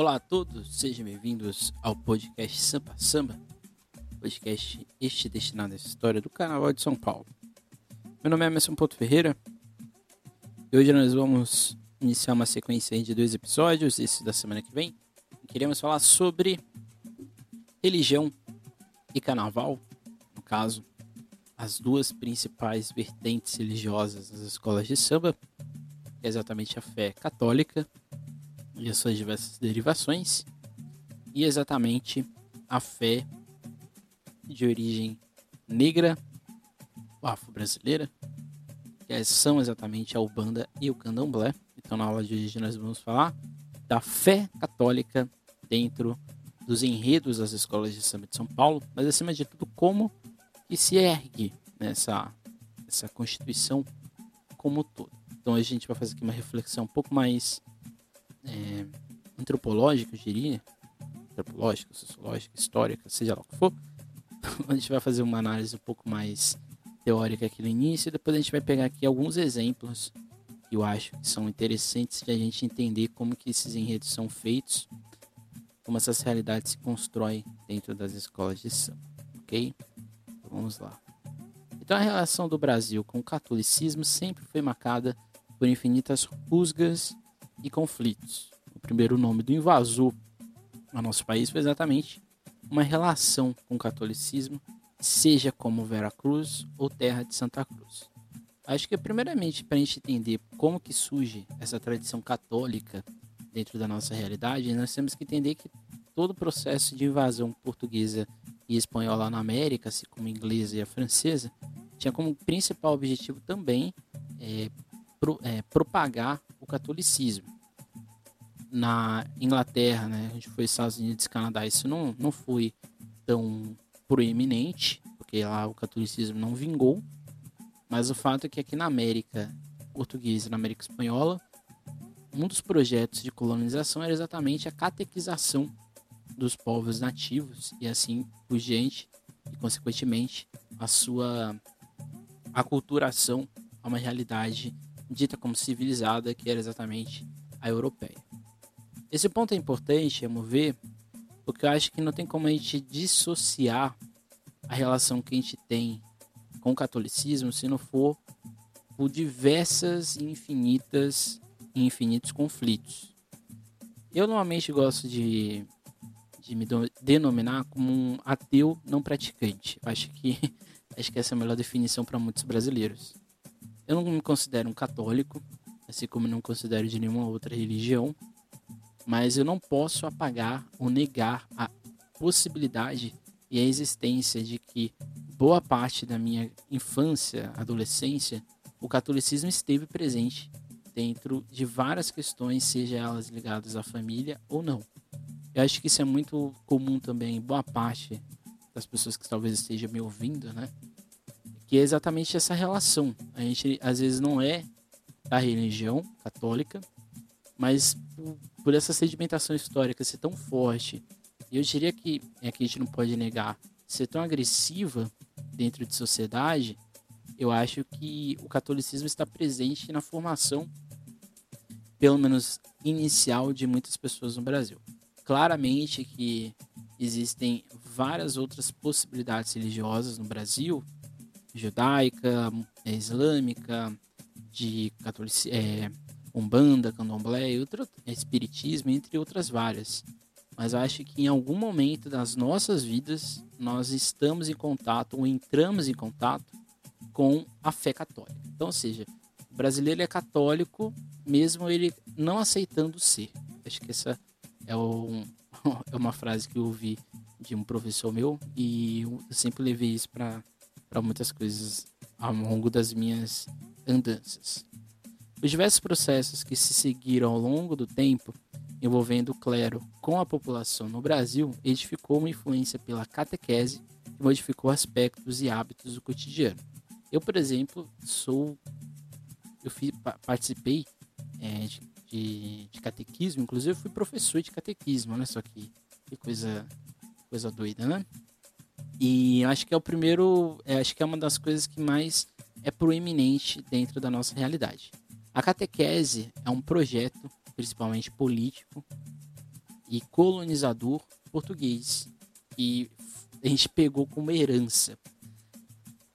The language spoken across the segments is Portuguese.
Olá a todos, sejam bem-vindos ao podcast Sampa Samba, podcast este destinado à história do Carnaval de São Paulo. Meu nome é Emerson Ponto Ferreira e hoje nós vamos iniciar uma sequência de dois episódios, esse da semana que vem. Queremos falar sobre religião e carnaval, no caso, as duas principais vertentes religiosas das escolas de samba, que é exatamente a fé católica e as suas diversas derivações, e exatamente a fé de origem negra, afro-brasileira, que são exatamente a Ubanda e o Candomblé. Então, na aula de hoje, nós vamos falar da fé católica dentro dos enredos das escolas de samba de São Paulo, mas acima de tudo, como que se ergue nessa essa constituição como um todo. Então, a gente vai fazer aqui uma reflexão um pouco mais é, eu diria, antropológica, sociológica, histórica, seja lá o que for, a gente vai fazer uma análise um pouco mais teórica aqui no início, e depois a gente vai pegar aqui alguns exemplos que eu acho que são interessantes de a gente entender como que esses enredos são feitos, como essas realidades se constroem dentro das escolas de samba, ok? Então, vamos lá. Então a relação do Brasil com o catolicismo sempre foi marcada por infinitas rusgas e conflitos. O primeiro nome do invasor ao nosso país foi exatamente uma relação com o catolicismo, seja como Veracruz ou Terra de Santa Cruz. Acho que primeiramente para a gente entender como que surge essa tradição católica dentro da nossa realidade, nós temos que entender que todo o processo de invasão portuguesa e espanhola na América, assim como a inglesa e a francesa, tinha como principal objetivo também é, pro, é, propagar catolicismo na Inglaterra, né, onde foi Estados Unidos e Canadá, isso não, não foi tão proeminente, porque lá o catolicismo não vingou. Mas o fato é que aqui na América portuguesa e na América espanhola, um dos projetos de colonização era exatamente a catequização dos povos nativos e assim por diante, e consequentemente a sua aculturação a uma realidade dita como civilizada, que era exatamente a europeia. Esse ponto é importante, a meu ver, porque eu acho que não tem como a gente dissociar a relação que a gente tem com o catolicismo se não for por diversas e infinitas e infinitos conflitos. Eu normalmente gosto de, de me denominar como um ateu não praticante. Acho que acho que essa é a melhor definição para muitos brasileiros. Eu não me considero um católico, assim como não considero de nenhuma outra religião mas eu não posso apagar ou negar a possibilidade e a existência de que boa parte da minha infância, adolescência, o catolicismo esteve presente dentro de várias questões, seja elas ligadas à família ou não. Eu acho que isso é muito comum também boa parte das pessoas que talvez estejam me ouvindo, né? Que é exatamente essa relação. A gente às vezes não é da religião católica, mas por, essa sedimentação histórica ser tão forte, e eu diria que é que a gente não pode negar, ser tão agressiva dentro de sociedade, eu acho que o catolicismo está presente na formação, pelo menos inicial, de muitas pessoas no Brasil. Claramente que existem várias outras possibilidades religiosas no Brasil, judaica, islâmica, de catolicismo, é, Umbanda, Candomblé, outro, Espiritismo, entre outras várias. Mas acho que em algum momento das nossas vidas nós estamos em contato ou entramos em contato com a fé católica. Então, ou seja, o brasileiro é católico mesmo ele não aceitando ser. Acho que essa é, um, é uma frase que eu ouvi de um professor meu e eu sempre levei isso para muitas coisas ao longo das minhas andanças. Os diversos processos que se seguiram ao longo do tempo envolvendo o clero com a população no Brasil edificou uma influência pela catequese que modificou aspectos e hábitos do cotidiano. Eu, por exemplo, sou. Eu participei é, de, de, de, catequismo, inclusive fui professor de catequismo, olha só que, que coisa, coisa doida, né? E acho que é o primeiro. É, acho que é uma das coisas que mais é proeminente dentro da nossa realidade. A catequese é um projeto, principalmente político, e colonizador português e a gente pegou como herança.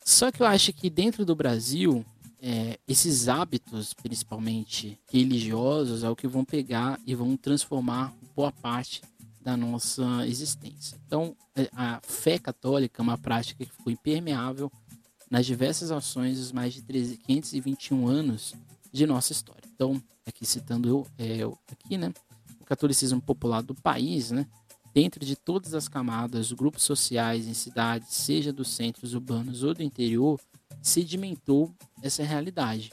Só que eu acho que dentro do Brasil, é, esses hábitos, principalmente religiosos, é o que vão pegar e vão transformar boa parte da nossa existência. Então, é, a fé católica é uma prática que ficou impermeável nas diversas ações dos mais de 521 anos de nossa história. Então, aqui citando eu, é, eu aqui, né, o catolicismo popular do país, né, dentro de todas as camadas, grupos sociais em cidades, seja dos centros urbanos ou do interior, sedimentou essa realidade.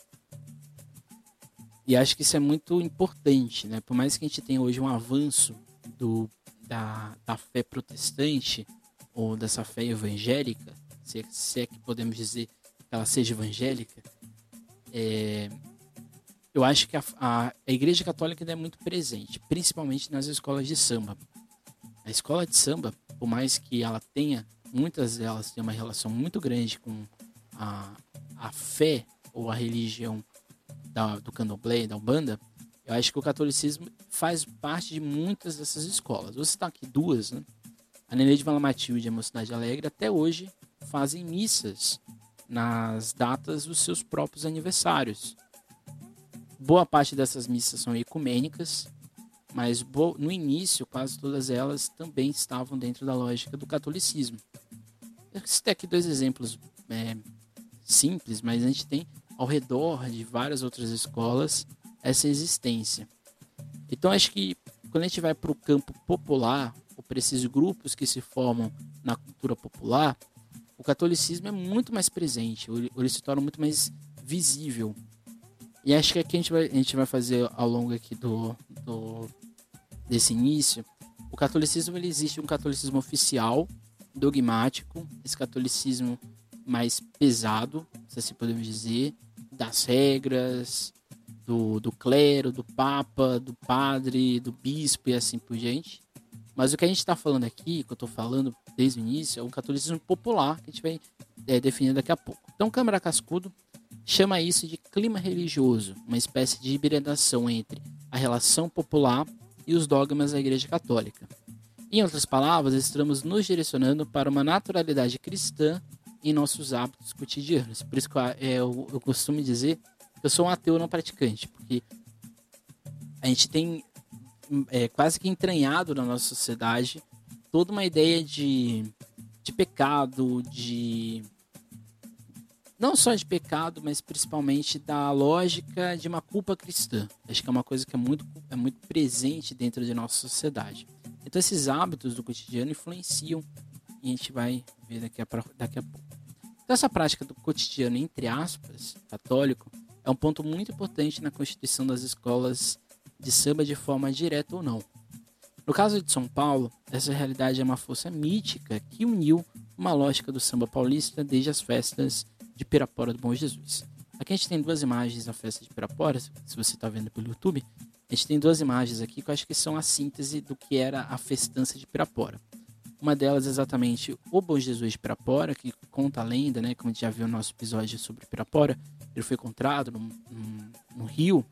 E acho que isso é muito importante, né? Por mais que a gente tenha hoje um avanço do, da, da fé protestante ou dessa fé evangélica, se é, se é que podemos dizer que ela seja evangélica, é, eu acho que a, a, a Igreja Católica ainda é muito presente, principalmente nas escolas de samba. A escola de samba, por mais que ela tenha, muitas delas têm uma relação muito grande com a, a fé ou a religião da, do candomblé, da Umbanda, eu acho que o catolicismo faz parte de muitas dessas escolas. Vou citar aqui duas, né? A Nenê de Vala Matilde e a Mocidade Alegre até hoje fazem missas nas datas dos seus próprios aniversários. Boa parte dessas missas são ecumênicas, mas no início quase todas elas também estavam dentro da lógica do catolicismo. Eu citei aqui dois exemplos é, simples, mas a gente tem ao redor de várias outras escolas essa existência. Então acho que quando a gente vai para o campo popular, ou para esses grupos que se formam na cultura popular, o catolicismo é muito mais presente, ele se torna muito mais visível. E acho que aqui a gente vai, a gente vai fazer ao longo aqui do, do desse início, o catolicismo ele existe um catolicismo oficial, dogmático, esse catolicismo mais pesado, se assim podemos dizer, das regras, do, do clero, do papa, do padre, do bispo e assim por diante. Mas o que a gente está falando aqui, que eu estou falando desde o início, é um catolicismo popular que a gente vai é, definir daqui a pouco. Então, Câmara Cascudo chama isso de clima religioso, uma espécie de hibridação entre a relação popular e os dogmas da Igreja Católica. Em outras palavras, estamos nos direcionando para uma naturalidade cristã em nossos hábitos cotidianos. Por isso que eu, é, eu, costumo dizer eu sou um ateu não praticante, porque a gente tem é, quase que entranhado na nossa sociedade toda uma ideia de, de pecado, de. Não só de pecado, mas principalmente da lógica de uma culpa cristã. Acho que é uma coisa que é muito, é muito presente dentro de nossa sociedade. Então, esses hábitos do cotidiano influenciam e a gente vai ver daqui a, daqui a pouco. Então, essa prática do cotidiano, entre aspas, católico, é um ponto muito importante na constituição das escolas de samba de forma direta ou não. No caso de São Paulo, essa realidade é uma força mítica que uniu uma lógica do samba paulista desde as festas de Pirapora do Bom Jesus. Aqui a gente tem duas imagens da festa de Pirapora, se você está vendo pelo YouTube. A gente tem duas imagens aqui que eu acho que são a síntese do que era a festança de Pirapora. Uma delas é exatamente o Bom Jesus Pirapora, que conta a lenda, né? Como a gente já viu no nosso episódio sobre Pirapora. Ele foi encontrado no, no, no rio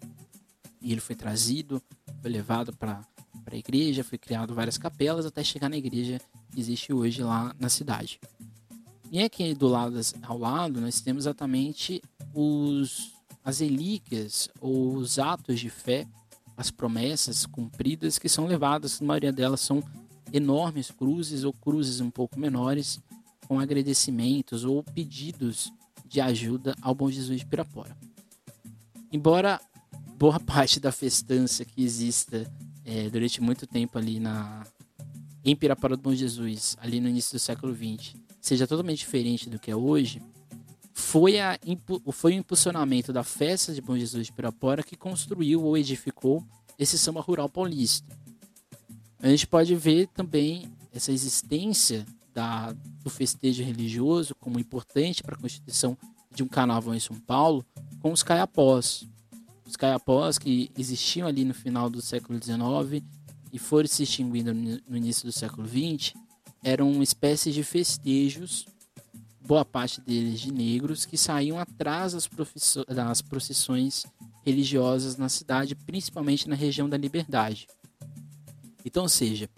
e ele foi trazido, foi levado para a igreja, foi criado várias capelas até chegar na igreja que existe hoje lá na cidade. E aqui do lado, ao lado, nós temos exatamente os, as relíquias ou os atos de fé, as promessas cumpridas que são levadas, a maioria delas são enormes cruzes ou cruzes um pouco menores, com agradecimentos ou pedidos de ajuda ao Bom Jesus de Pirapora. Embora boa parte da festança que exista é, durante muito tempo ali na em Pirapora do Bom Jesus, ali no início do século XX, seja totalmente diferente do que é hoje, foi, a, foi o impulsionamento da festa de Bom Jesus de Pirapora que construiu ou edificou esse samba rural paulista a gente pode ver também essa existência da, do festejo religioso como importante para a constituição de um carnaval em São Paulo com os caiapós. Os caiapós que existiam ali no final do século XIX e foram se extinguindo no início do século XX eram uma espécie de festejos, boa parte deles de negros, que saíam atrás das, das procissões religiosas na cidade, principalmente na região da Liberdade. Então, ou seja,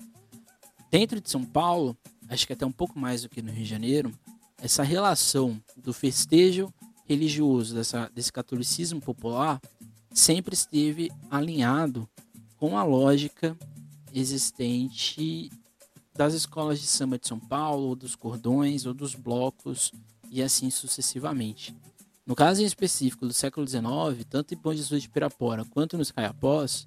dentro de São Paulo, acho que até um pouco mais do que no Rio de Janeiro, essa relação do festejo religioso, dessa, desse catolicismo popular, sempre esteve alinhado com a lógica existente das escolas de samba de São Paulo, ou dos cordões, ou dos blocos, e assim sucessivamente. No caso em específico do século XIX, tanto em Bom Jesus de Pirapora quanto nos Caiapós,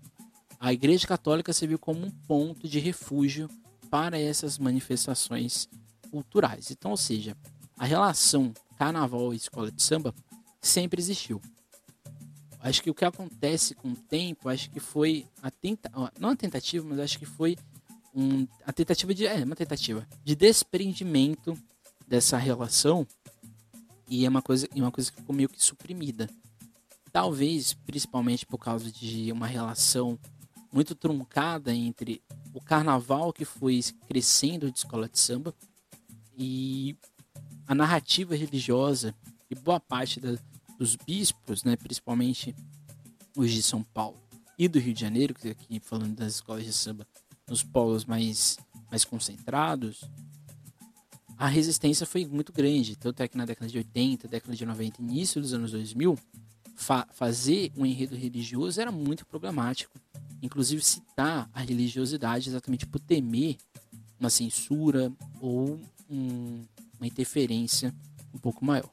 a Igreja Católica serviu como um ponto de refúgio para essas manifestações culturais. Então, ou seja, a relação carnaval e escola de samba sempre existiu. Acho que o que acontece com o tempo, acho que foi a tenta... não a tentativa, mas acho que foi um... a tentativa de é uma tentativa de desprendimento dessa relação e é uma coisa, uma coisa que ficou meio que suprimida. Talvez, principalmente por causa de uma relação muito truncada entre o carnaval que foi crescendo de escola de samba e a narrativa religiosa e boa parte da, dos bispos, né, principalmente os de São Paulo e do Rio de Janeiro, que aqui falando das escolas de samba nos polos mais, mais concentrados, a resistência foi muito grande. Tanto é que na década de 80, década de 90, início dos anos 2000, fa fazer um enredo religioso era muito problemático. Inclusive citar a religiosidade exatamente por temer uma censura ou um, uma interferência um pouco maior.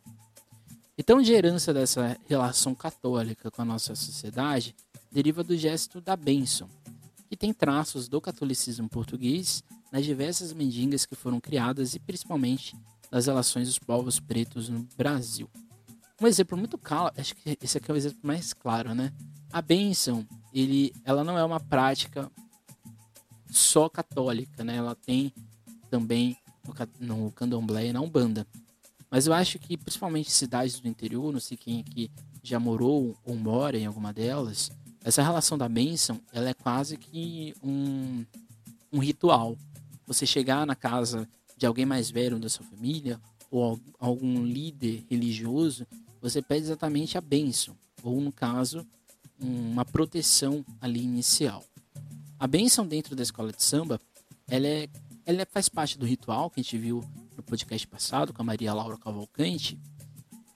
Então, de herança dessa relação católica com a nossa sociedade, deriva do gesto da bênção, que tem traços do catolicismo português nas diversas mendigas que foram criadas e principalmente das relações dos povos pretos no Brasil. Um exemplo muito claro, acho que esse aqui é o exemplo mais claro, né? A bênção, ele, ela não é uma prática só católica, né? Ela tem também no, no candomblé e na umbanda. Mas eu acho que, principalmente cidades do interior, não sei quem aqui já morou ou mora em alguma delas, essa relação da bênção, ela é quase que um, um ritual. Você chegar na casa de alguém mais velho da sua família, ou algum líder religioso, você pede exatamente a bênção, ou no caso, uma proteção ali inicial. A bênção dentro da escola de samba, ela, é, ela faz parte do ritual que a gente viu no podcast passado com a Maria Laura Cavalcante.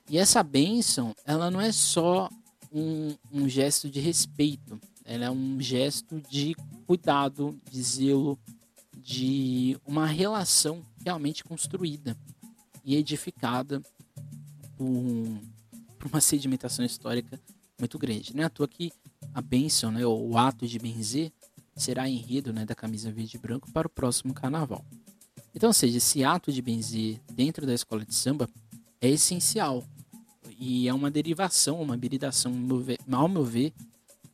E essa bênção, ela não é só um, um gesto de respeito, ela é um gesto de cuidado, de zelo, de uma relação realmente construída e edificada por, por uma sedimentação histórica muito grande. Não é à toa que a bênção, né, o ato de benzer, será enredo né, da camisa verde e branco para o próximo carnaval. Então, ou seja, esse ato de benzer dentro da escola de samba é essencial e é uma derivação, uma habilitação, ao meu ver,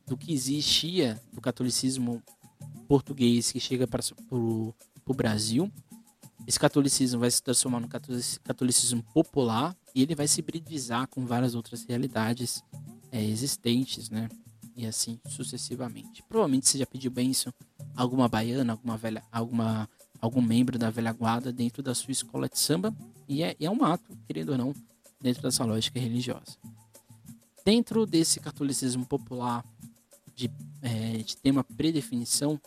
do que existia do catolicismo português que chega para o Brasil. Esse catolicismo vai se transformar no catolicismo popular e ele vai se hibridizar com várias outras realidades é, existentes, né? E assim sucessivamente. Provavelmente você já pediu bênção a alguma baiana, alguma velha, alguma algum membro da velha guarda dentro da sua escola de samba e é, é um ato, querendo ou não, dentro dessa lógica religiosa. Dentro desse catolicismo popular de, é, de ter uma predefinição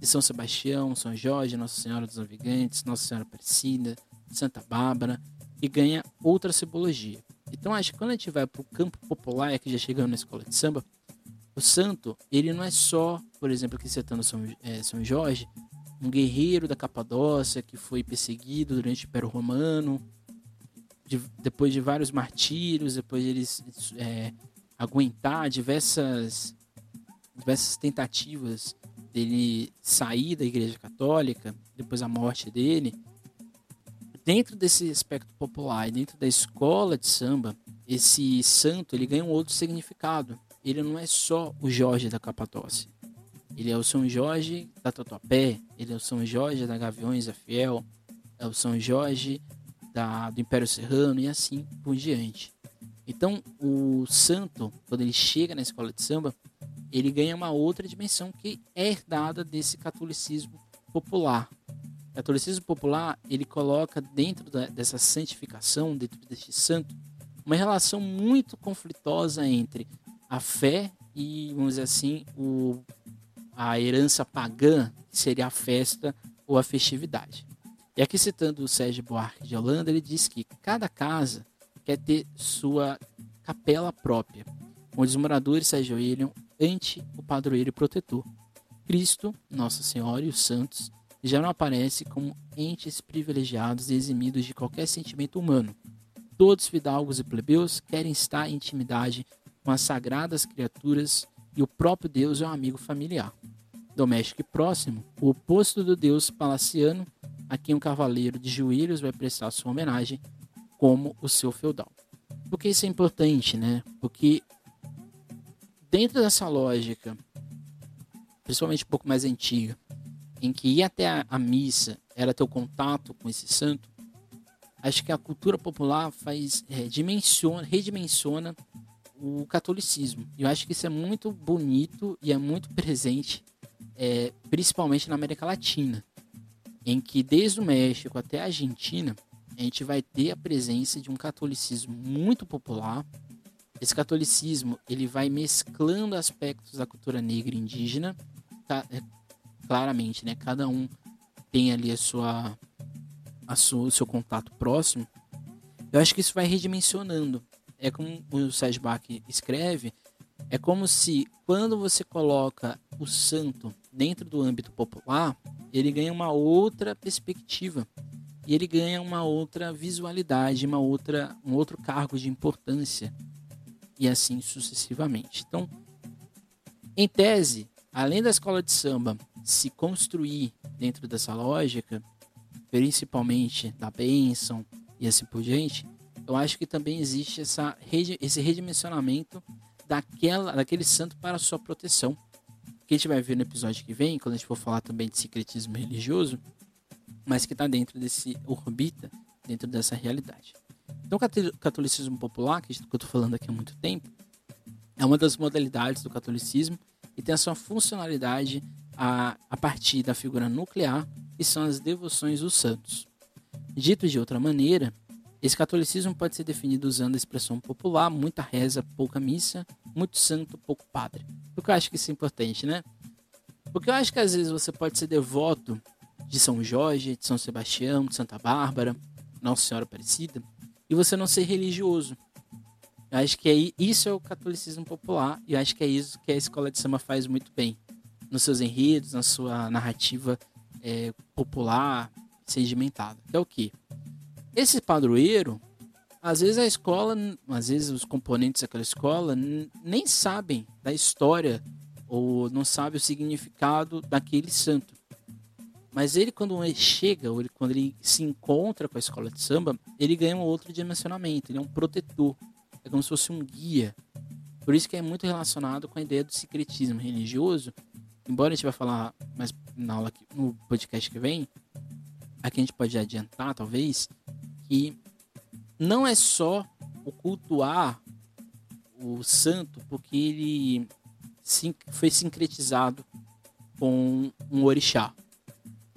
de São Sebastião, São Jorge, Nossa Senhora dos Navegantes, Nossa Senhora Aparecida, Santa Bárbara, e ganha outra simbologia. Então acho que quando a gente vai para o campo popular, que já chegamos na escola de samba, o santo, ele não é só, por exemplo, aqui citando São, é, São Jorge, um guerreiro da Capadócia que foi perseguido durante o Império Romano, de, depois de vários martírios, depois de eles é, aguentar diversas, diversas tentativas dele sair da Igreja Católica, depois da morte dele, dentro desse aspecto popular e dentro da escola de samba, esse santo ele ganha um outro significado. Ele não é só o Jorge da Capadócia. Ele é o São Jorge da Tatuapé, ele é o São Jorge da Gaviões da Fiel, é o São Jorge da, do Império Serrano e assim por diante. Então, o santo, quando ele chega na escola de samba, ele ganha uma outra dimensão que é herdada desse catolicismo popular. Catolicismo popular, ele coloca dentro da, dessa santificação, dentro deste santo, uma relação muito conflitosa entre a fé e, vamos dizer assim, o a herança pagã, que seria a festa ou a festividade. E aqui citando o Sérgio Buarque de Holanda, ele diz que cada casa quer ter sua capela própria, onde os moradores se ajoelham ante o padroeiro protetor. Cristo, Nossa Senhora e os santos já não aparecem como entes privilegiados e eximidos de qualquer sentimento humano. Todos fidalgos e plebeus querem estar em intimidade com as sagradas criaturas e o próprio Deus é um amigo familiar. Doméstico e próximo, o oposto do Deus palaciano, a quem um cavaleiro de joelhos vai prestar sua homenagem como o seu feudal. Por que isso é importante, né? Porque dentro dessa lógica, principalmente um pouco mais antiga, em que ir até a, a missa era ter o contato com esse santo, acho que a cultura popular faz é, dimensiona, redimensiona o catolicismo. Eu acho que isso é muito bonito e é muito presente, é, principalmente na América Latina, em que desde o México até a Argentina a gente vai ter a presença de um catolicismo muito popular. Esse catolicismo ele vai mesclando aspectos da cultura negra e indígena, é, claramente, né? Cada um tem ali a sua, a sua, o seu contato próximo. Eu acho que isso vai redimensionando é como o Sérgio Bach escreve, é como se quando você coloca o santo dentro do âmbito popular, ele ganha uma outra perspectiva e ele ganha uma outra visualidade, uma outra, um outro cargo de importância e assim sucessivamente. Então, em tese, além da escola de samba se construir dentro dessa lógica, principalmente da bênção e assim por diante, eu acho que também existe essa, esse redimensionamento daquela, daquele santo para sua proteção. Que a gente vai ver no episódio que vem, quando a gente for falar também de secretismo religioso, mas que está dentro desse orbita, dentro dessa realidade. Então, o catolicismo popular, que eu estou falando aqui há muito tempo, é uma das modalidades do catolicismo e tem a sua funcionalidade a, a partir da figura nuclear, que são as devoções dos santos. Dito de outra maneira, esse catolicismo pode ser definido usando a expressão popular, muita reza, pouca missa, muito santo, pouco padre. Porque eu acho que isso é importante, né? Porque eu acho que às vezes você pode ser devoto de São Jorge, de São Sebastião, de Santa Bárbara, Nossa Senhora Aparecida, e você não ser religioso. Eu acho que é, isso é o catolicismo popular, e eu acho que é isso que a escola de samba faz muito bem. Nos seus enredos, na sua narrativa é, popular, sedimentada. Que é o quê? Esse padroeiro, às vezes a escola, às vezes os componentes daquela escola nem sabem da história ou não sabem o significado daquele santo. Mas ele, quando ele chega, ou ele, quando ele se encontra com a escola de samba, ele ganha um outro dimensionamento. Ele é um protetor. É como se fosse um guia. Por isso que é muito relacionado com a ideia do secretismo religioso. Embora a gente vai falar mais na aula, no podcast que vem, aqui a gente pode adiantar, talvez, que não é só o cultuar o santo porque ele foi sincretizado com um orixá.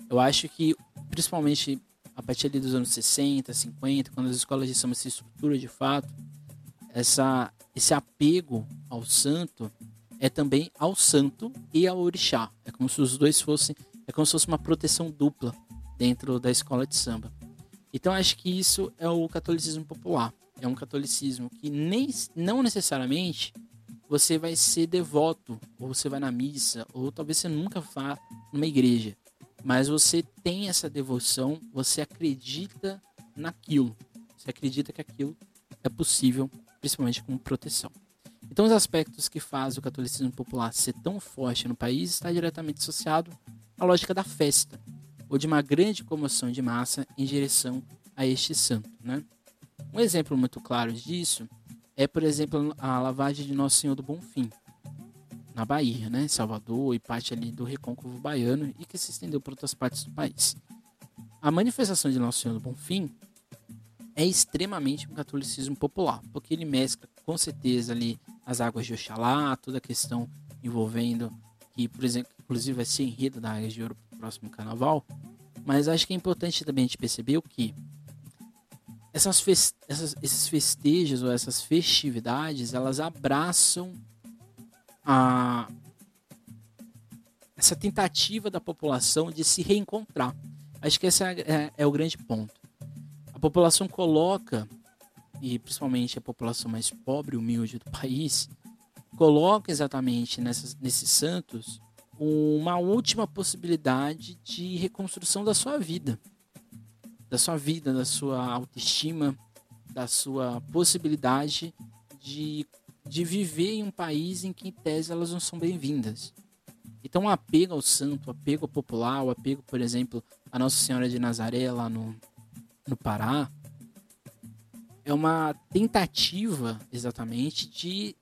Eu acho que, principalmente a partir dos anos 60, 50, quando as escolas de samba se estruturam de fato, essa, esse apego ao santo é também ao santo e ao orixá. É como se os dois fossem, é como se fosse uma proteção dupla dentro da escola de samba. Então acho que isso é o catolicismo popular. É um catolicismo que nem, não necessariamente você vai ser devoto, ou você vai na missa, ou talvez você nunca vá numa igreja. Mas você tem essa devoção, você acredita naquilo. Você acredita que aquilo é possível, principalmente com proteção. Então, os aspectos que fazem o catolicismo popular ser tão forte no país está diretamente associado à lógica da festa, ou de uma grande comoção de massa em direção a este santo. Né? Um exemplo muito claro disso é, por exemplo, a lavagem de Nosso Senhor do Bonfim, na Bahia, né? Salvador e parte ali do Recôncavo Baiano e que se estendeu para outras partes do país. A manifestação de Nosso Senhor do Bonfim é extremamente um catolicismo popular, porque ele mescla com certeza ali as águas de Oxalá, toda a questão envolvendo que, por exemplo, inclusive vai ser enredo da Águia de Ouro próximo carnaval, mas acho que é importante também a gente perceber o que essas, fest essas esses festejos ou essas festividades, elas abraçam a essa tentativa da população de se reencontrar. Acho que esse é, é, é o grande ponto. A população coloca, e principalmente a população mais pobre e humilde do país, coloca exatamente nessas, nesses santos uma última possibilidade de reconstrução da sua vida. Da sua vida, da sua autoestima, da sua possibilidade de, de viver em um país em que, em tese, elas não são bem-vindas. Então, o apego ao santo, o apego popular, o apego, por exemplo, a Nossa Senhora de Nazaré, lá no, no Pará, é uma tentativa, exatamente, de,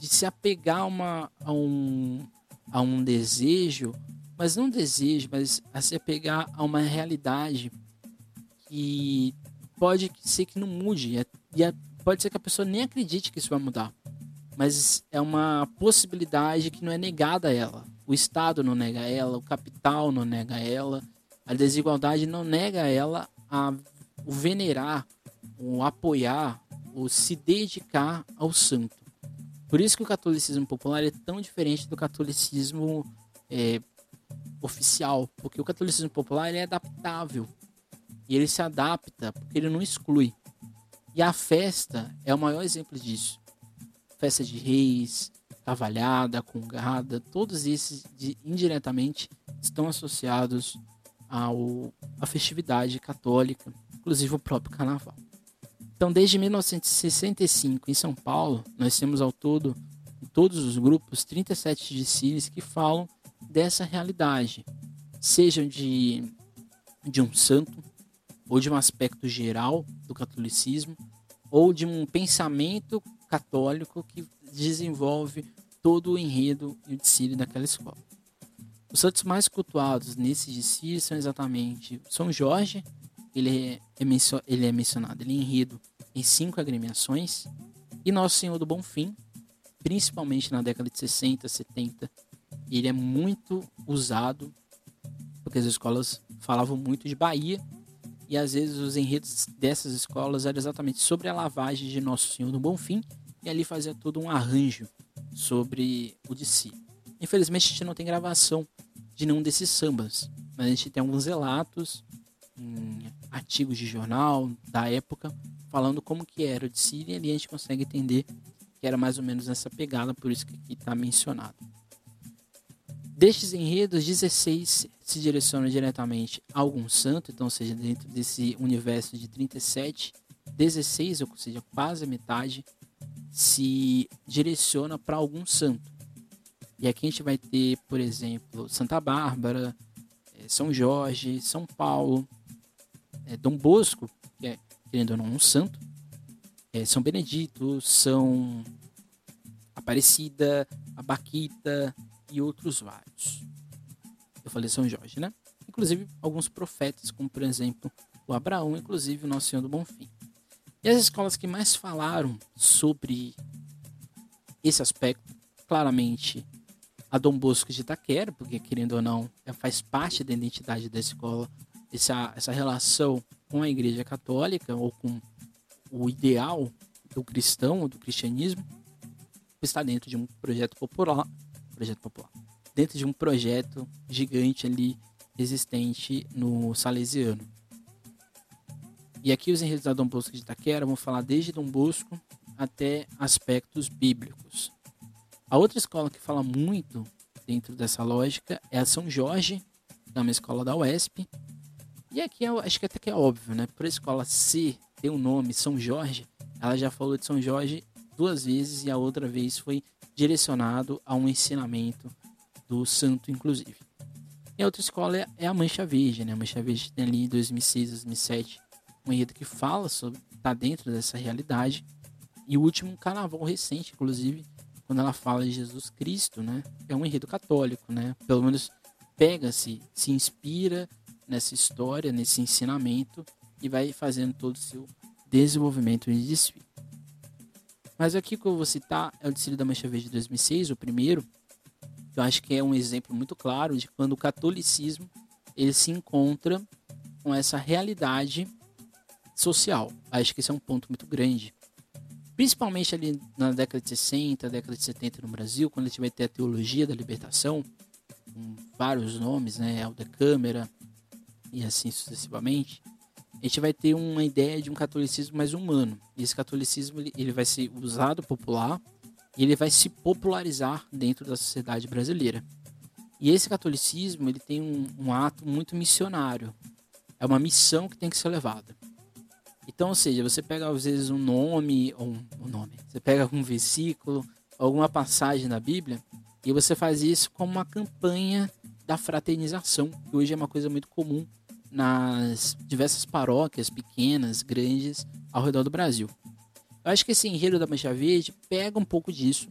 de se apegar uma, a, um, a um desejo, mas não desejo, mas a se apegar a uma realidade que pode ser que não mude, e pode ser que a pessoa nem acredite que isso vai mudar, mas é uma possibilidade que não é negada a ela. O Estado não nega ela, o capital não nega ela, a desigualdade não nega ela a o venerar, o apoiar, o se dedicar ao santo. Por isso que o catolicismo popular é tão diferente do catolicismo é, oficial, porque o catolicismo popular é adaptável e ele se adapta porque ele não exclui. E a festa é o maior exemplo disso. Festa de reis, cavalhada, congada, todos esses de, indiretamente estão associados ao, à festividade católica, inclusive o próprio carnaval. Então, desde 1965, em São Paulo, nós temos ao todo, em todos os grupos, 37 desfiles que falam dessa realidade, sejam de, de um santo, ou de um aspecto geral do catolicismo, ou de um pensamento católico que desenvolve todo o enredo e o desfile daquela escola. Os santos mais cultuados nesse desfile são exatamente São Jorge, ele é, ele é mencionado, ele é enredo em cinco agremiações, e Nosso Senhor do Bom Fim, principalmente na década de 60, 70, ele é muito usado, porque as escolas falavam muito de Bahia, e às vezes os enredos dessas escolas eram exatamente sobre a lavagem de Nosso Senhor do Bom Fim, e ali fazia todo um arranjo sobre o de si. Infelizmente a gente não tem gravação de nenhum desses sambas, mas a gente tem alguns relatos em artigos de jornal da época falando como que era o de Síria ali a gente consegue entender que era mais ou menos essa pegada, por isso que aqui está mencionado. Destes enredos, 16 se direcionam diretamente a algum santo, então, ou seja, dentro desse universo de 37, 16, ou seja, quase a metade, se direciona para algum santo. E aqui a gente vai ter, por exemplo, Santa Bárbara, eh, São Jorge, São Paulo, é, Dom Bosco, que é, querendo ou não, um santo, é, São Benedito, São Aparecida, Abaquita e outros vários. Eu falei São Jorge, né? Inclusive alguns profetas, como por exemplo o Abraão, inclusive o Nosso Senhor do Bonfim. E as escolas que mais falaram sobre esse aspecto, claramente a Dom Bosco de Itaquera, porque querendo ou não, faz parte da identidade da escola essa, essa relação com a Igreja Católica ou com o ideal do cristão, do cristianismo, está dentro de um projeto popular, projeto popular, dentro de um projeto gigante ali existente no Salesiano. E aqui os enredos da Dom Bosco de Itaquera vão falar desde Dom Bosco até aspectos bíblicos. A outra escola que fala muito dentro dessa lógica é a São Jorge, que é uma escola da UESP, e aqui eu acho que até que é óbvio, né? Por a escola C ter um nome São Jorge, ela já falou de São Jorge duas vezes e a outra vez foi direcionado a um ensinamento do santo, inclusive. E a outra escola é a Mancha Verde, né? A Mancha Verde tem ali em 2006, 2007 um enredo que fala sobre, tá dentro dessa realidade. E o último carnaval recente, inclusive, quando ela fala de Jesus Cristo, né? É um enredo católico, né? Pelo menos pega-se, se inspira nessa história, nesse ensinamento e vai fazendo todo o seu desenvolvimento de desfile. Mas aqui que eu vou citar é o desfile da Mancha Verde de 2006, o primeiro, eu acho que é um exemplo muito claro de quando o catolicismo ele se encontra com essa realidade social. Acho que esse é um ponto muito grande. Principalmente ali na década de 60, década de 70 no Brasil, quando a gente vai ter a teologia da libertação, com vários nomes, né? Alda Câmara e assim sucessivamente, a gente vai ter uma ideia de um catolicismo mais humano. E esse catolicismo ele, vai ser usado popular e ele vai se popularizar dentro da sociedade brasileira. E esse catolicismo ele tem um, um ato muito missionário. É uma missão que tem que ser levada. Então, ou seja, você pega às vezes um nome, ou um, um nome, você pega um versículo, alguma passagem na Bíblia, e você faz isso como uma campanha da fraternização, que hoje é uma coisa muito comum nas diversas paróquias pequenas, grandes, ao redor do Brasil. Eu acho que esse enredo da Mancha Verde pega um pouco disso.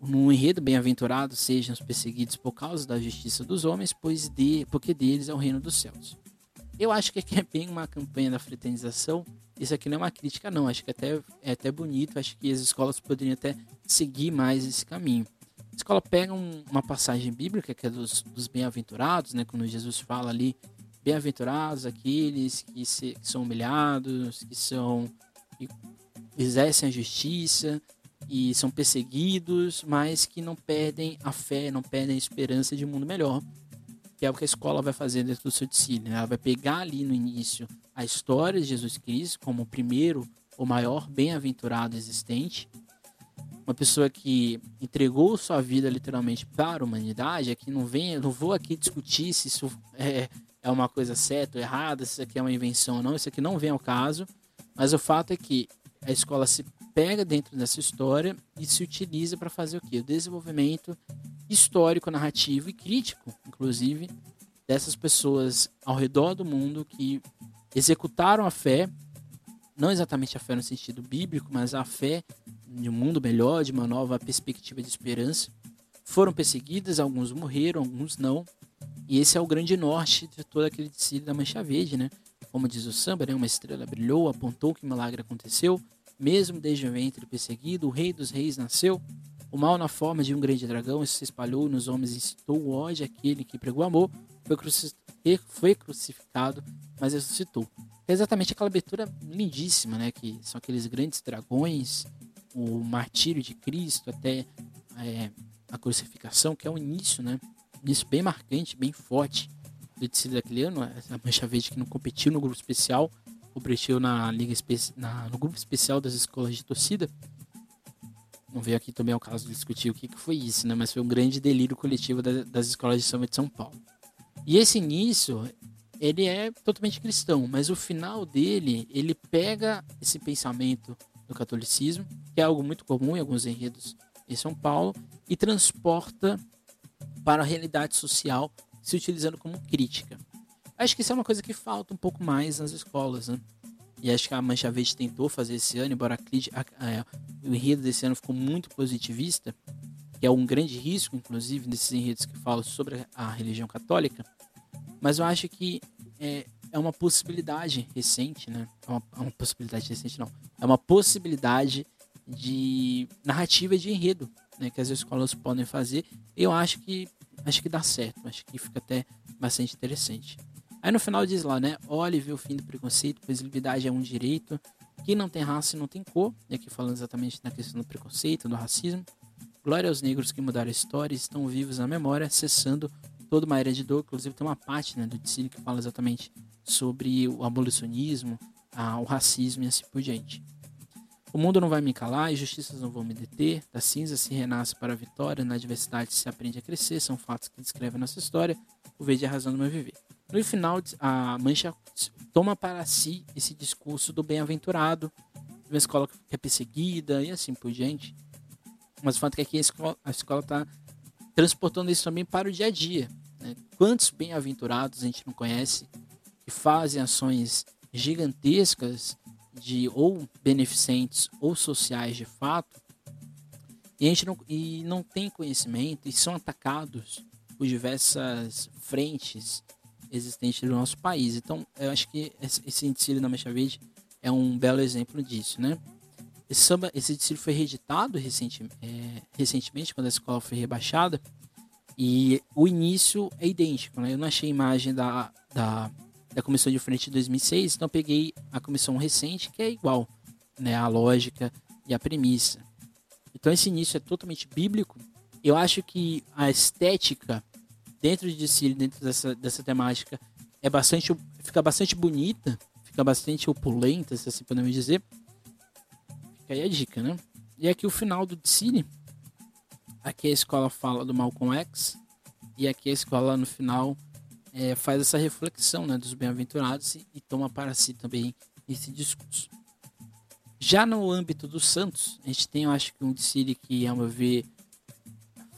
No enredo bem-aventurado sejam os perseguidos por causa da justiça dos homens, pois de, porque deles é o reino dos céus. Eu acho que aqui é bem uma campanha da fraternização. Isso aqui não é uma crítica, não. Acho que até, é até bonito. Acho que as escolas poderiam até seguir mais esse caminho. A escola pega um, uma passagem bíblica que é dos, dos bem-aventurados, né? Quando Jesus fala ali, bem-aventurados aqueles que, se, que, são humilhados, que são que exercem a justiça e são perseguidos, mas que não perdem a fé, não perdem a esperança de um mundo melhor que é o que a escola vai fazer dentro do seu discípulo. Né? Ela vai pegar ali no início a história de Jesus Cristo como o primeiro, o maior bem-aventurado existente, uma pessoa que entregou sua vida literalmente para a humanidade, aqui não vem, não vou aqui discutir se isso é, é uma coisa certa ou errada, se isso aqui é uma invenção ou não, isso aqui não vem ao caso, mas o fato é que a escola se pega dentro dessa história e se utiliza para fazer o quê? O desenvolvimento histórico, narrativo e crítico, inclusive, dessas pessoas ao redor do mundo que executaram a fé, não exatamente a fé no sentido bíblico, mas a fé de um mundo melhor, de uma nova perspectiva de esperança. Foram perseguidas, alguns morreram, alguns não. E esse é o grande norte de todo aquele discípulo da Mancha Verde, né? Como diz o samba, né? uma estrela brilhou, apontou que milagre aconteceu. Mesmo desde o ventre perseguido, o rei dos reis nasceu. O mal na forma de um grande dragão se espalhou nos homens e incitou o ódio àquele que pregou amor, foi, cruci foi crucificado, mas ressuscitou. É exatamente aquela abertura lindíssima, né? Que são aqueles grandes dragões, o martírio de Cristo até é, a crucificação, que é o início, né? Início bem marcante, bem forte do tecido daquele ano. A Mancha Verde que não competiu no grupo especial, competiu na liga na, no grupo especial das escolas de torcida não veio aqui também ao caso de discutir o que, que foi isso, né? Mas foi um grande delírio coletivo da, das escolas de samba de São Paulo. E esse início, ele é totalmente cristão, mas o final dele, ele pega esse pensamento do catolicismo, que é algo muito comum em alguns enredos em São Paulo, e transporta para a realidade social, se utilizando como crítica. Acho que isso é uma coisa que falta um pouco mais nas escolas, né? E acho que a Mancha Verde tentou fazer esse ano, embora a, a, o enredo desse ano ficou muito positivista, que é um grande risco, inclusive, desses enredos que falam sobre a religião católica. Mas eu acho que é, é uma possibilidade recente, né? É uma, é uma possibilidade recente, não. É uma possibilidade de narrativa de enredo, né? Que as escolas podem fazer. Eu acho que acho que dá certo. Acho que fica até bastante interessante. Aí no final diz lá, né? Olhe vê o fim do preconceito, pois liberdade é um direito. Quem não tem raça e não tem cor. E aqui falando exatamente na questão do preconceito, do racismo. Glória aos negros que mudaram a história e estão vivos na memória, cessando toda uma era de dor. Inclusive tem uma parte né, do Dicílio que fala exatamente sobre o abolicionismo, a, o racismo e assim por diante. O mundo não vai me calar, injustiças não vão me deter. Da cinza se renasce para a vitória, na adversidade se aprende a crescer. São fatos que descrevem a nossa história. O verde é a razão do meu viver. No final, a Mancha toma para si esse discurso do bem-aventurado, de uma escola que é perseguida e assim por diante. Mas o fato é que aqui a escola está transportando isso também para o dia a dia. Né? Quantos bem-aventurados a gente não conhece que fazem ações gigantescas de ou beneficentes ou sociais de fato e a gente não, e não tem conhecimento e são atacados por diversas frentes existentes do nosso país. Então, eu acho que esse índice da Mancha Verde é um belo exemplo disso, né? Esse samba, esse índice foi reeditado recenti, é, recentemente, quando a escola foi rebaixada, e o início é idêntico, né? Eu não achei imagem da, da, da comissão de frente de 2006, então peguei a comissão recente, que é igual, né? A lógica e a premissa. Então esse início é totalmente bíblico. Eu acho que a estética dentro de si, dentro dessa, dessa temática, é bastante, fica bastante bonita, fica bastante opulenta, se assim podemos dizer. Fica aí a dica, né? E aqui o final do Dicile, aqui a escola fala do Malcolm X, e aqui a escola no final é, faz essa reflexão né, dos bem-aventurados e, e toma para si também esse discurso. Já no âmbito dos santos, a gente tem, eu acho que um Dicile que, ao meu ver,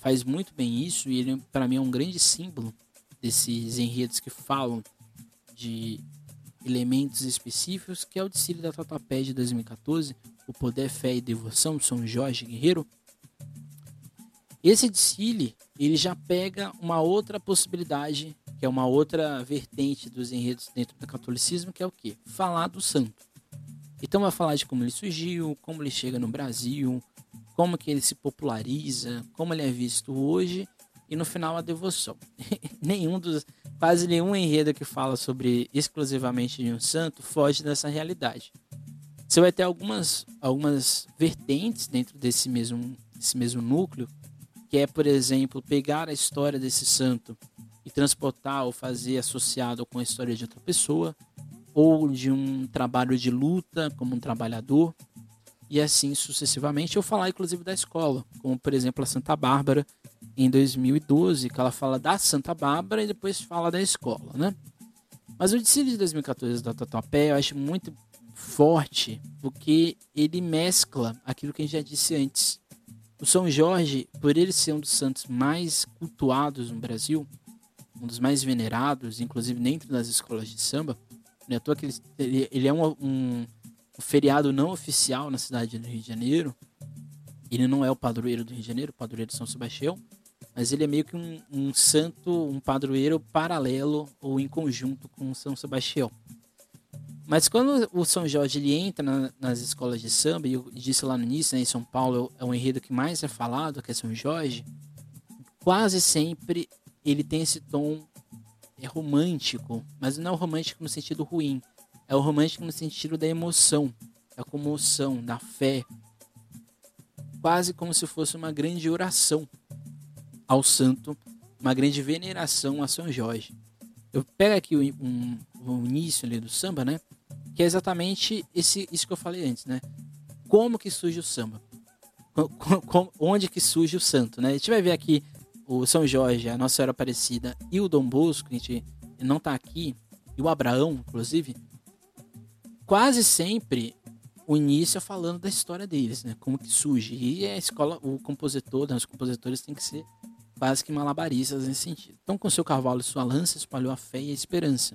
faz muito bem isso e ele, para mim, é um grande símbolo desses enredos que falam de elementos específicos, que é o Dicile da Tatuapé de 2014, O Poder, Fé e Devoção, São Jorge Guerreiro. Esse Dicile, ele já pega uma outra possibilidade que é uma outra vertente dos enredos dentro do catolicismo, que é o que? Falar do santo. Então vai falar de como ele surgiu, como ele chega no Brasil, como que ele se populariza, como ele é visto hoje e no final a devoção. nenhum dos quase nenhum enredo que fala sobre exclusivamente de um santo foge dessa realidade. Você vai ter algumas algumas vertentes dentro desse mesmo desse mesmo núcleo, que é, por exemplo, pegar a história desse santo e transportar ou fazer associado com a história de outra pessoa, ou de um trabalho de luta como um trabalhador, e assim sucessivamente. Eu falar inclusive da escola, como por exemplo a Santa Bárbara em 2012, que ela fala da Santa Bárbara e depois fala da escola, né? Mas o desfile de 2014 da Tatuapé eu acho muito forte, porque ele mescla aquilo que a gente já disse antes. O São Jorge, por ele ser um dos santos mais cultuados no Brasil, um dos mais venerados, inclusive dentro das escolas de samba. Não é à toa que ele, ele é um, um, um, feriado não oficial na cidade do Rio de Janeiro. Ele não é o padroeiro do Rio de Janeiro, o padroeiro de São Sebastião, mas ele é meio que um, um santo, um padroeiro paralelo ou em conjunto com São Sebastião. Mas quando o São Jorge ele entra na, nas escolas de samba, e eu disse lá no início, né, em São Paulo é o enredo que mais é falado, que é São Jorge, quase sempre ele tem esse tom é romântico, mas não é o romântico no sentido ruim, é o romântico no sentido da emoção, da comoção, da fé, quase como se fosse uma grande oração ao santo, uma grande veneração a São Jorge. Eu pego aqui um, o início ali do samba, né? Que é exatamente esse, isso que eu falei antes, né? Como que surge o samba? onde que surge o santo, né? A gente vai ver aqui o São Jorge, a Nossa Senhora Aparecida e o Dom Bosco, a gente não está aqui, e o Abraão, inclusive, quase sempre o início é falando da história deles, né? Como que surge. E a escola, o compositor, né? os compositores têm que ser quase que malabaristas nesse sentido. Então, com seu cavalo e sua lança, espalhou a fé e a esperança.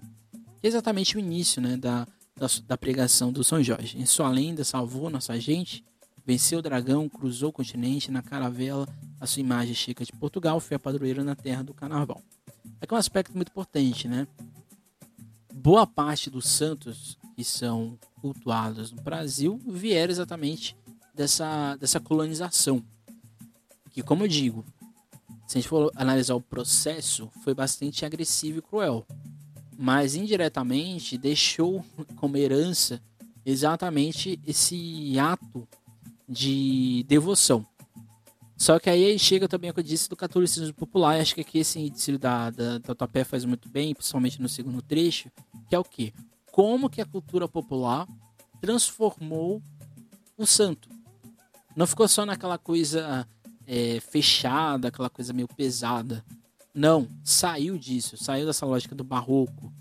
Que é exatamente o início, né? Da, da, da pregação do São Jorge. Em sua lenda, salvou nossa gente, venceu o dragão, cruzou o continente na caravela a sua imagem chica de Portugal foi a padroeira na terra do carnaval. Aqui é um aspecto muito importante, né? Boa parte dos santos que são cultuados no Brasil vieram exatamente dessa, dessa colonização. Que, como eu digo, se a gente for analisar o processo, foi bastante agressivo e cruel. Mas indiretamente deixou como herança exatamente esse ato de devoção. Só que aí chega também o que eu disse do catolicismo popular. E acho que aqui esse índice da, da, da Tatuapé faz muito bem, principalmente no segundo trecho, que é o quê? Como que a cultura popular transformou o santo. Não ficou só naquela coisa é, fechada, aquela coisa meio pesada. Não, saiu disso, saiu dessa lógica do barroco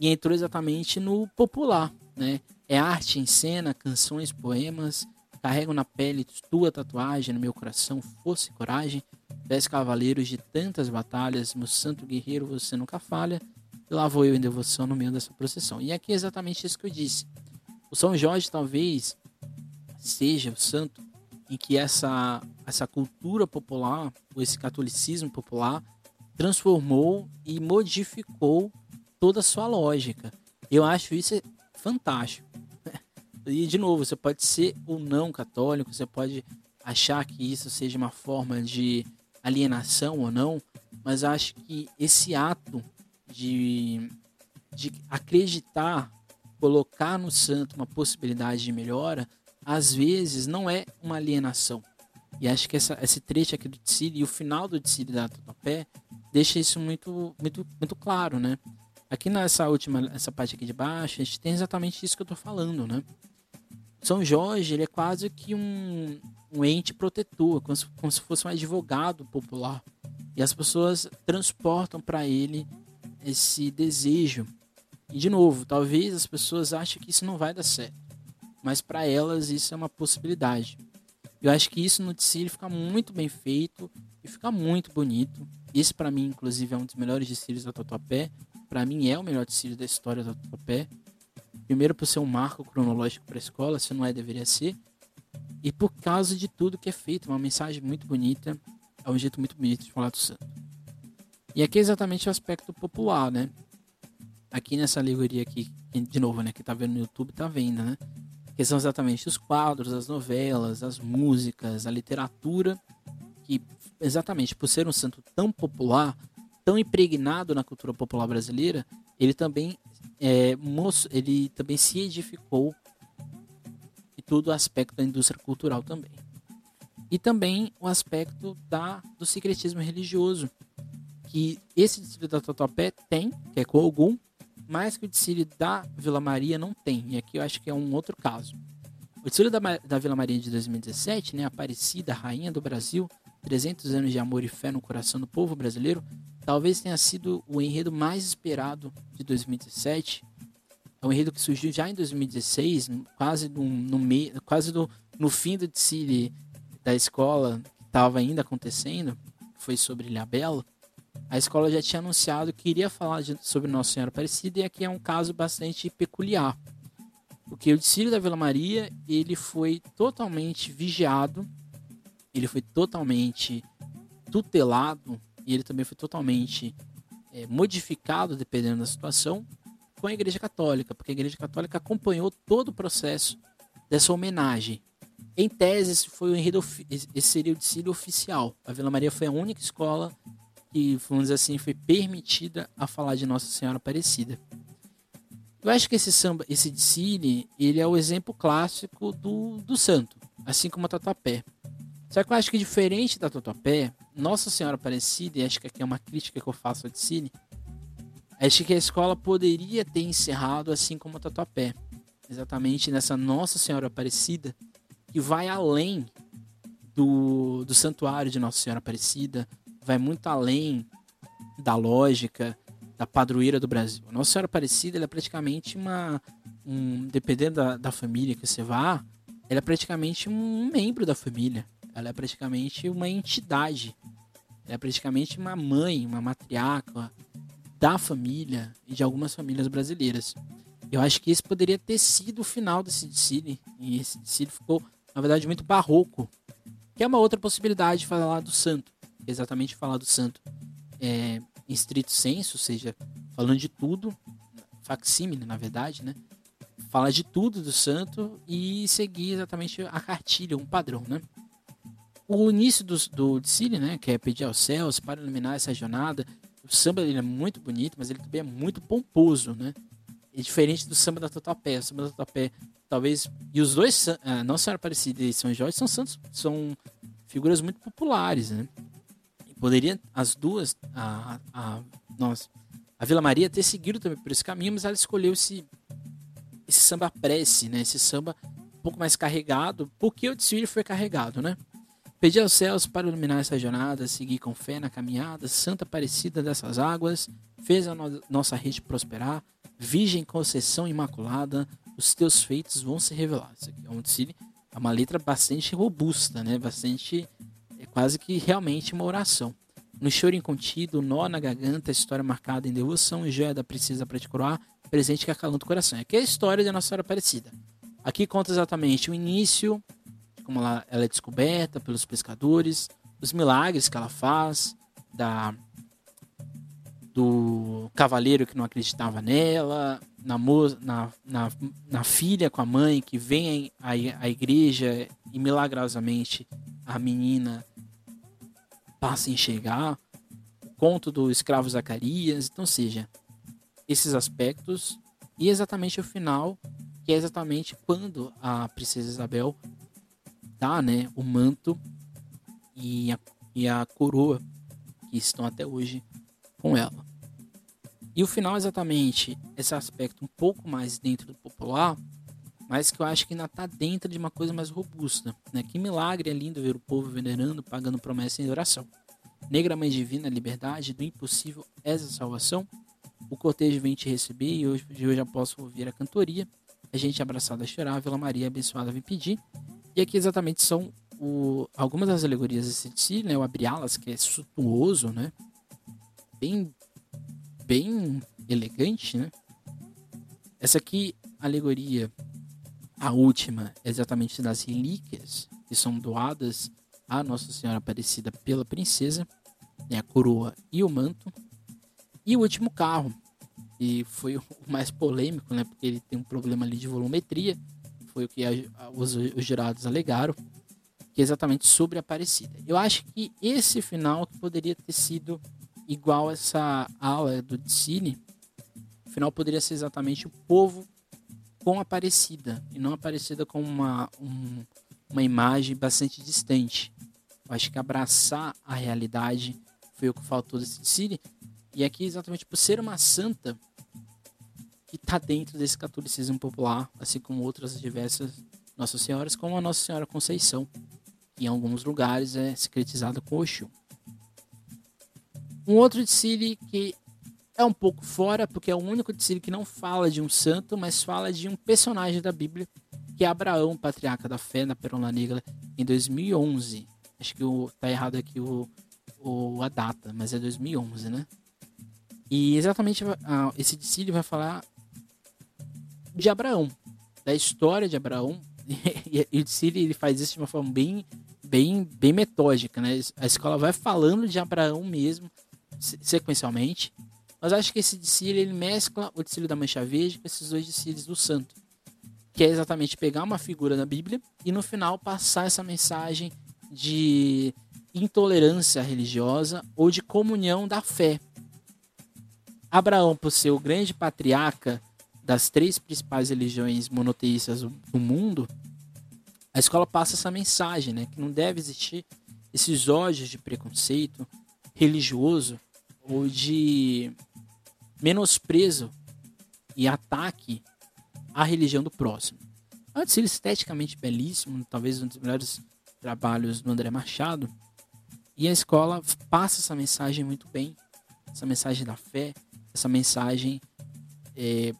e entrou exatamente no popular, né? É arte em cena, canções, poemas, Carrego na pele tua tatuagem, no meu coração força e coragem. Dez cavaleiros de tantas batalhas, meu santo guerreiro, você nunca falha. E lá vou eu em devoção no meio dessa procissão. E aqui é exatamente isso que eu disse. O São Jorge talvez seja o santo em que essa, essa cultura popular, ou esse catolicismo popular, transformou e modificou toda a sua lógica. Eu acho isso fantástico. E de novo, você pode ser ou não católico, você pode achar que isso seja uma forma de alienação ou não, mas acho que esse ato de, de acreditar, colocar no santo uma possibilidade de melhora, às vezes não é uma alienação. E acho que essa, esse trecho aqui do Tsiri e o final do Tsiri da Totopé deixa isso muito, muito, muito claro, né? Aqui nessa última, essa parte aqui de baixo, a gente tem exatamente isso que eu estou falando, né? São Jorge, ele é quase que um, um ente protetor, como se, como se fosse um advogado popular. E as pessoas transportam para ele esse desejo. E de novo, talvez as pessoas achem que isso não vai dar certo, mas para elas isso é uma possibilidade. Eu acho que isso no desfile fica muito bem feito e fica muito bonito. Esse para mim, inclusive, é um dos melhores desfiles da Tatuapé. Para mim é o melhor desfile da história da Tatuapé. Primeiro por ser um marco cronológico para a escola, se não é, deveria ser. E por causa de tudo que é feito, uma mensagem muito bonita, é um jeito muito bonito de falar do santo. E aqui é exatamente o aspecto popular, né? Aqui nessa alegoria aqui, de novo, né, que tá vendo no YouTube, tá vendo, né? Que são exatamente os quadros, as novelas, as músicas, a literatura, que exatamente por ser um santo tão popular, tão impregnado na cultura popular brasileira, ele também é, ele também se edificou e todo o aspecto da indústria cultural também. E também o aspecto da, do secretismo religioso, que esse distrito da Tatuapé tem, que é Ogum, mas que o desfile da Vila Maria não tem. E aqui eu acho que é um outro caso. O desfile da, da Vila Maria de 2017, né, Aparecida, Rainha do Brasil, 300 anos de amor e fé no coração do povo brasileiro, talvez tenha sido o enredo mais esperado de 2017. É um enredo que surgiu já em 2016, quase no, no, quase no, no fim do desfile da escola, que estava ainda acontecendo, foi sobre Ilhabela a escola já tinha anunciado que iria falar de, sobre Nossa Senhora Aparecida e aqui é um caso bastante peculiar. Porque o desfile da Vila Maria, ele foi totalmente vigiado, ele foi totalmente tutelado e ele também foi totalmente é, modificado, dependendo da situação, com a Igreja Católica, porque a Igreja Católica acompanhou todo o processo dessa homenagem. Em tese, esse, foi o enredo, esse seria o desfile oficial. A Vila Maria foi a única escola que, vamos dizer assim, foi permitida a falar de Nossa Senhora Aparecida. Eu acho que esse samba, esse desfile, ele é o exemplo clássico do, do santo, assim como a Tatuapé. Só que eu acho que diferente da Tatuapé, Nossa Senhora Aparecida, e acho que aqui é uma crítica que eu faço ao desfile, acho que a escola poderia ter encerrado assim como a Tatuapé. Exatamente nessa Nossa Senhora Aparecida, que vai além do, do santuário de Nossa Senhora Aparecida, vai muito além da lógica da padroeira do Brasil. Nossa Senhora Aparecida é praticamente uma. Um, dependendo da, da família que você vá, ela é praticamente um membro da família. Ela é praticamente uma entidade. Ela é praticamente uma mãe, uma matriarca da família e de algumas famílias brasileiras. Eu acho que esse poderia ter sido o final desse desfile. E esse desfile ficou, na verdade, muito barroco. Que é uma outra possibilidade de falar do santo exatamente falar do santo é, em estrito senso, ou seja, falando de tudo, facsímile, na verdade, né? Fala de tudo do santo e seguir exatamente a cartilha, um padrão, né? O início do, do Cine, né, que é pedir aos céus para iluminar essa jornada, o samba ele é muito bonito, mas ele também é muito pomposo, né? Diferente do samba da Tatuapé. O samba da Tatuapé, talvez. E os dois, ah, não Senhora Aparecida e São Jorge, são santos, são figuras muito populares, né? Poderia as duas, a, a, nós, a Vila Maria ter seguido também por esse caminho, mas ela escolheu esse, esse samba prece, né? Esse samba um pouco mais carregado, porque o desfile foi carregado, né? Pedir aos céus para iluminar essa jornada, seguir com fé na caminhada, Santa Aparecida dessas águas, fez a no nossa rede prosperar, Virgem Conceição Imaculada, os teus feitos vão se revelar. Isso aqui é um é uma letra bastante robusta, né? Bastante quase que realmente uma oração. No choro incontido, nó na garganta, história marcada em devoção e joia da princesa para te coroar, presente que acalanta o coração. Aqui é a história da Nossa Senhora Aparecida. Aqui conta exatamente o início, como ela, ela é descoberta pelos pescadores, os milagres que ela faz, da do cavaleiro que não acreditava nela, na, na, na, na filha com a mãe que vem à, à igreja e milagrosamente a menina passa a enxergar, o conto do escravo Zacarias, então seja, esses aspectos e exatamente o final, que é exatamente quando a princesa Isabel dá, né, o manto e a, e a coroa que estão até hoje com ela. E o final, exatamente, esse aspecto um pouco mais dentro do popular, mas que eu acho que ainda está dentro de uma coisa mais robusta. Né? Que milagre é lindo ver o povo venerando, pagando promessa em oração. Negra Mãe Divina, liberdade, do impossível és a salvação. O cortejo vem te receber e hoje, hoje posso ouvir a cantoria. A gente abraçada a chorar, Vila Maria abençoada vem pedir. Aqui exatamente são o, algumas das alegorias desse si, né? O Abrialas, que é suntuoso, né? Bem, bem elegante, né? Essa aqui, alegoria, a última, é exatamente das relíquias que são doadas a Nossa Senhora Aparecida pela princesa, né? A coroa e o manto. E o último carro, e foi o mais polêmico, né? Porque ele tem um problema ali de volumetria, foi o que a, a, os, os jurados alegaram, que é exatamente sobre Aparecida. Eu acho que esse final poderia ter sido igual essa aula do Cine, o final poderia ser exatamente o povo com Aparecida, e não Aparecida com uma, um, uma imagem bastante distante. Eu acho que abraçar a realidade foi o que faltou desse Cine. E aqui, exatamente por ser uma santa que está dentro desse catolicismo popular, assim como outras diversas Nossa Senhoras, como a Nossa Senhora Conceição, que em alguns lugares é secretizada com Oxum. Um outro desfile que é um pouco fora, porque é o único desfile que não fala de um santo, mas fala de um personagem da Bíblia, que é Abraão, patriarca da fé na Perola Negra, em 2011. Acho que o, tá errado aqui o, o, a data, mas é 2011, né? E exatamente esse desfile vai falar de Abraão, da história de Abraão. e o desfile ele faz isso de uma forma bem, bem, bem metódica, né? A escola vai falando de Abraão mesmo, sequencialmente. Mas acho que esse desfile ele mescla o desfile da Mancha Verde com esses dois desfiles do Santo, que é exatamente pegar uma figura da Bíblia e no final passar essa mensagem de intolerância religiosa ou de comunhão da fé. Abraão, por ser o grande patriarca das três principais religiões monoteístas do mundo, a escola passa essa mensagem, né, que não deve existir esses ódios de preconceito religioso ou de menosprezo e ataque à religião do próximo. Um desfile esteticamente belíssimo, talvez um dos melhores trabalhos do André Machado. E a escola passa essa mensagem muito bem, essa mensagem da fé, essa mensagem é,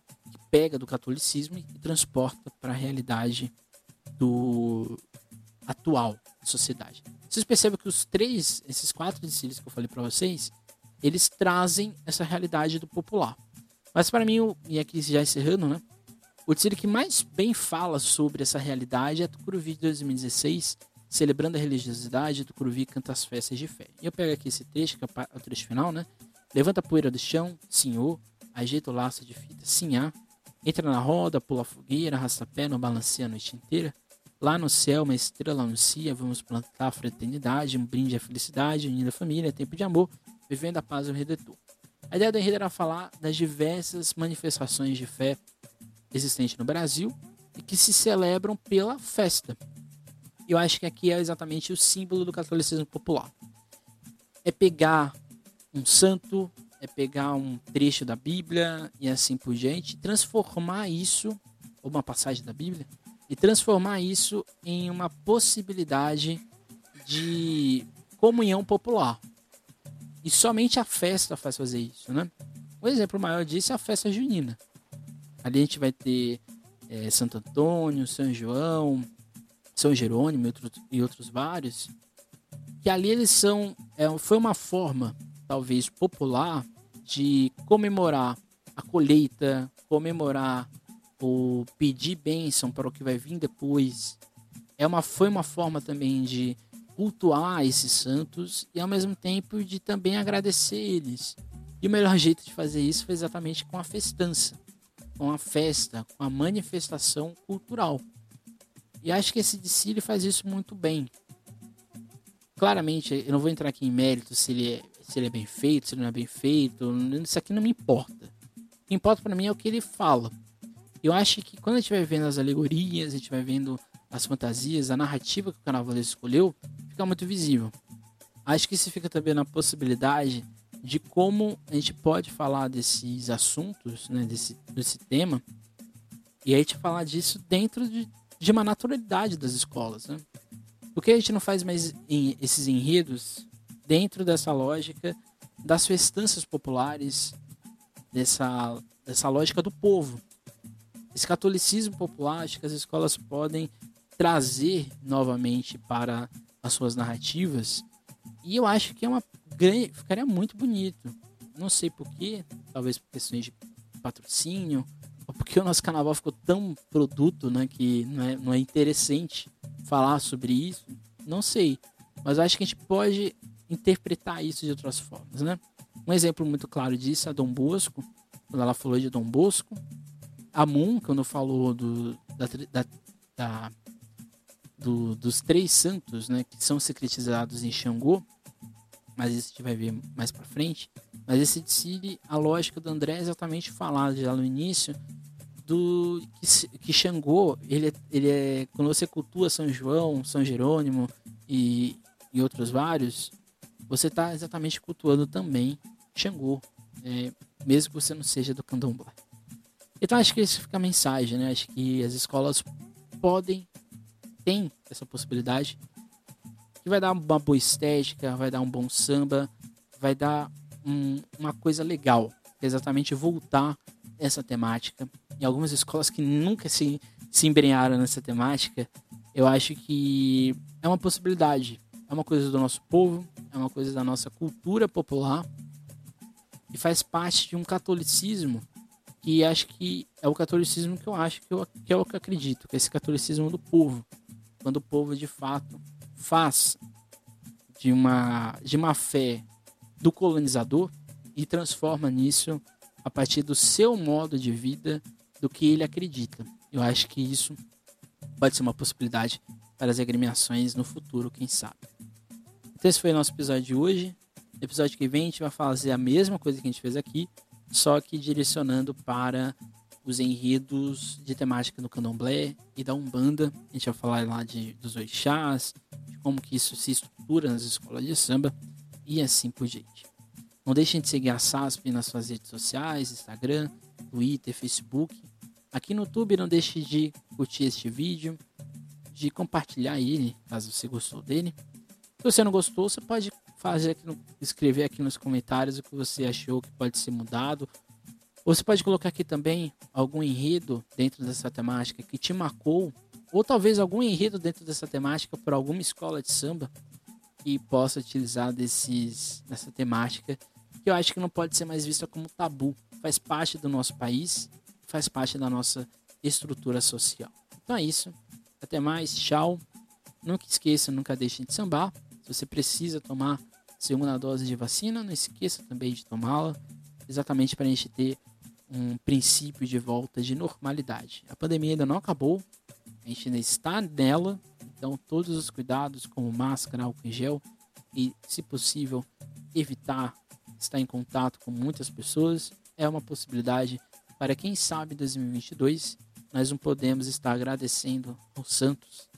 pega do catolicismo e transporta para a realidade do atual da sociedade. Vocês percebem que os três, esses quatro desfiles que eu falei para vocês, eles trazem essa realidade do popular. Mas para mim, e aqui já encerrando, né? O desfile que mais bem fala sobre essa realidade é Tucuruvi de 2016, celebrando a religiosidade, Tucuruvi canta as festas de fé. E eu pego aqui esse trecho, que é o trecho final, né? Levanta a poeira do chão, senhor, ajeita o laço de fita, sinhá, entra na roda, pula a fogueira, arrasta pé, não balanceia a noite inteira. Lá no céu, uma estrela anuncia, vamos plantar a fraternidade, um brinde à felicidade, unida família, tempo de amor, vivendo a paz do Redentor. A ideia do enredo era falar das diversas manifestações de fé existentes no Brasil e que se celebram pela festa. Eu acho que aqui é exatamente o símbolo do catolicismo popular. É pegar um santo, é pegar um trecho da Bíblia e assim por diante, transformar isso, ou uma passagem da Bíblia, e transformar isso em uma possibilidade de comunhão popular. E somente a festa faz fazer isso, né? Um exemplo maior disso é a festa junina. Ali a gente vai ter é, Santo Antônio, São João, São Jerônimo e outros, e outros vários. Que ali eles são. É, foi uma forma, talvez, popular de comemorar a colheita, comemorar o pedir bênção para o que vai vir depois. É uma, foi uma forma também de cultuar esses santos e ao mesmo tempo de também agradecer eles. E o melhor jeito de fazer isso foi exatamente com a festança, com a festa, com a manifestação cultural. E acho que esse desfile faz isso muito bem. Claramente, eu não vou entrar aqui em mérito se ele é, se ele é bem feito, se ele não é bem feito. Isso aqui não me importa. O que importa para mim é o que ele fala. Eu acho que quando a gente vai vendo as alegorias, a gente vai vendo as fantasias, a narrativa que o carnaval escolheu, fica muito visível. Acho que isso fica também na possibilidade de como a gente pode falar desses assuntos, né, desse, desse tema, e a gente falar disso dentro de, de uma naturalidade das escolas. Né? Por que a gente não faz mais em, esses enredos dentro dessa lógica das festanças populares, dessa, dessa lógica do povo? Esse catolicismo popular, acho que as escolas podem trazer novamente para as suas narrativas. E eu acho que é uma grande, ficaria muito bonito. Não sei porquê, talvez por questões de patrocínio, ou porque o nosso carnaval ficou tão produto, né, que não é, não é interessante falar sobre isso. Não sei, mas acho que a gente pode interpretar isso de outras formas, né? Um exemplo muito claro disso é a Dom Bosco, quando ela falou de Dom Bosco. A Moon, quando falou do, da, da, da do, dos três santos, né, que são secretizados em Xangô, mas isso a gente vai ver mais para frente. Mas esse decide a lógica do André é exatamente falar já no início do que, que Xangô, ele, é, ele é quando você cultua São João, São Jerônimo e, e outros vários, você está exatamente cultuando também Xangô, é, mesmo que você não seja do candomblé. Então acho que isso fica a mensagem, né? Acho que as escolas podem tem essa possibilidade, que vai dar uma boa estética, vai dar um bom samba, vai dar um, uma coisa legal, exatamente voltar essa temática. Em algumas escolas que nunca se, se embrenharam nessa temática, eu acho que é uma possibilidade. É uma coisa do nosso povo, é uma coisa da nossa cultura popular e faz parte de um catolicismo que acho que é o catolicismo que eu acho que, eu, que é o que eu acredito, que é esse catolicismo do povo quando o povo de fato faz de uma, de uma fé do colonizador e transforma nisso a partir do seu modo de vida, do que ele acredita. Eu acho que isso pode ser uma possibilidade para as agremiações no futuro, quem sabe. Então esse foi o nosso episódio de hoje. No episódio que vem a gente vai fazer a mesma coisa que a gente fez aqui, só que direcionando para os enredos de temática do candomblé e da umbanda. A gente vai falar lá de, dos orixás, de como que isso se estrutura nas escolas de samba e assim por diante. Não deixem de seguir a SASP nas suas redes sociais, Instagram, Twitter, Facebook. Aqui no YouTube não deixe de curtir este vídeo, de compartilhar ele, caso você gostou dele. Se você não gostou, você pode fazer aqui no, escrever aqui nos comentários o que você achou que pode ser mudado você pode colocar aqui também algum enredo dentro dessa temática que te marcou, ou talvez algum enredo dentro dessa temática por alguma escola de samba que possa utilizar desses, dessa temática, que eu acho que não pode ser mais vista como tabu. Faz parte do nosso país, faz parte da nossa estrutura social. Então é isso. Até mais. Tchau. Nunca esqueça, nunca deixe de sambar. Você precisa tomar segunda dose de vacina, não esqueça também de tomá-la, exatamente para a gente ter um princípio de volta de normalidade. A pandemia ainda não acabou, a gente ainda está nela, então todos os cuidados como máscara, álcool em gel e, se possível, evitar estar em contato com muitas pessoas é uma possibilidade para quem sabe 2022 nós não podemos estar agradecendo aos santos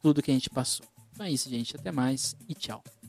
tudo que a gente passou. Então é isso, gente. Até mais e tchau.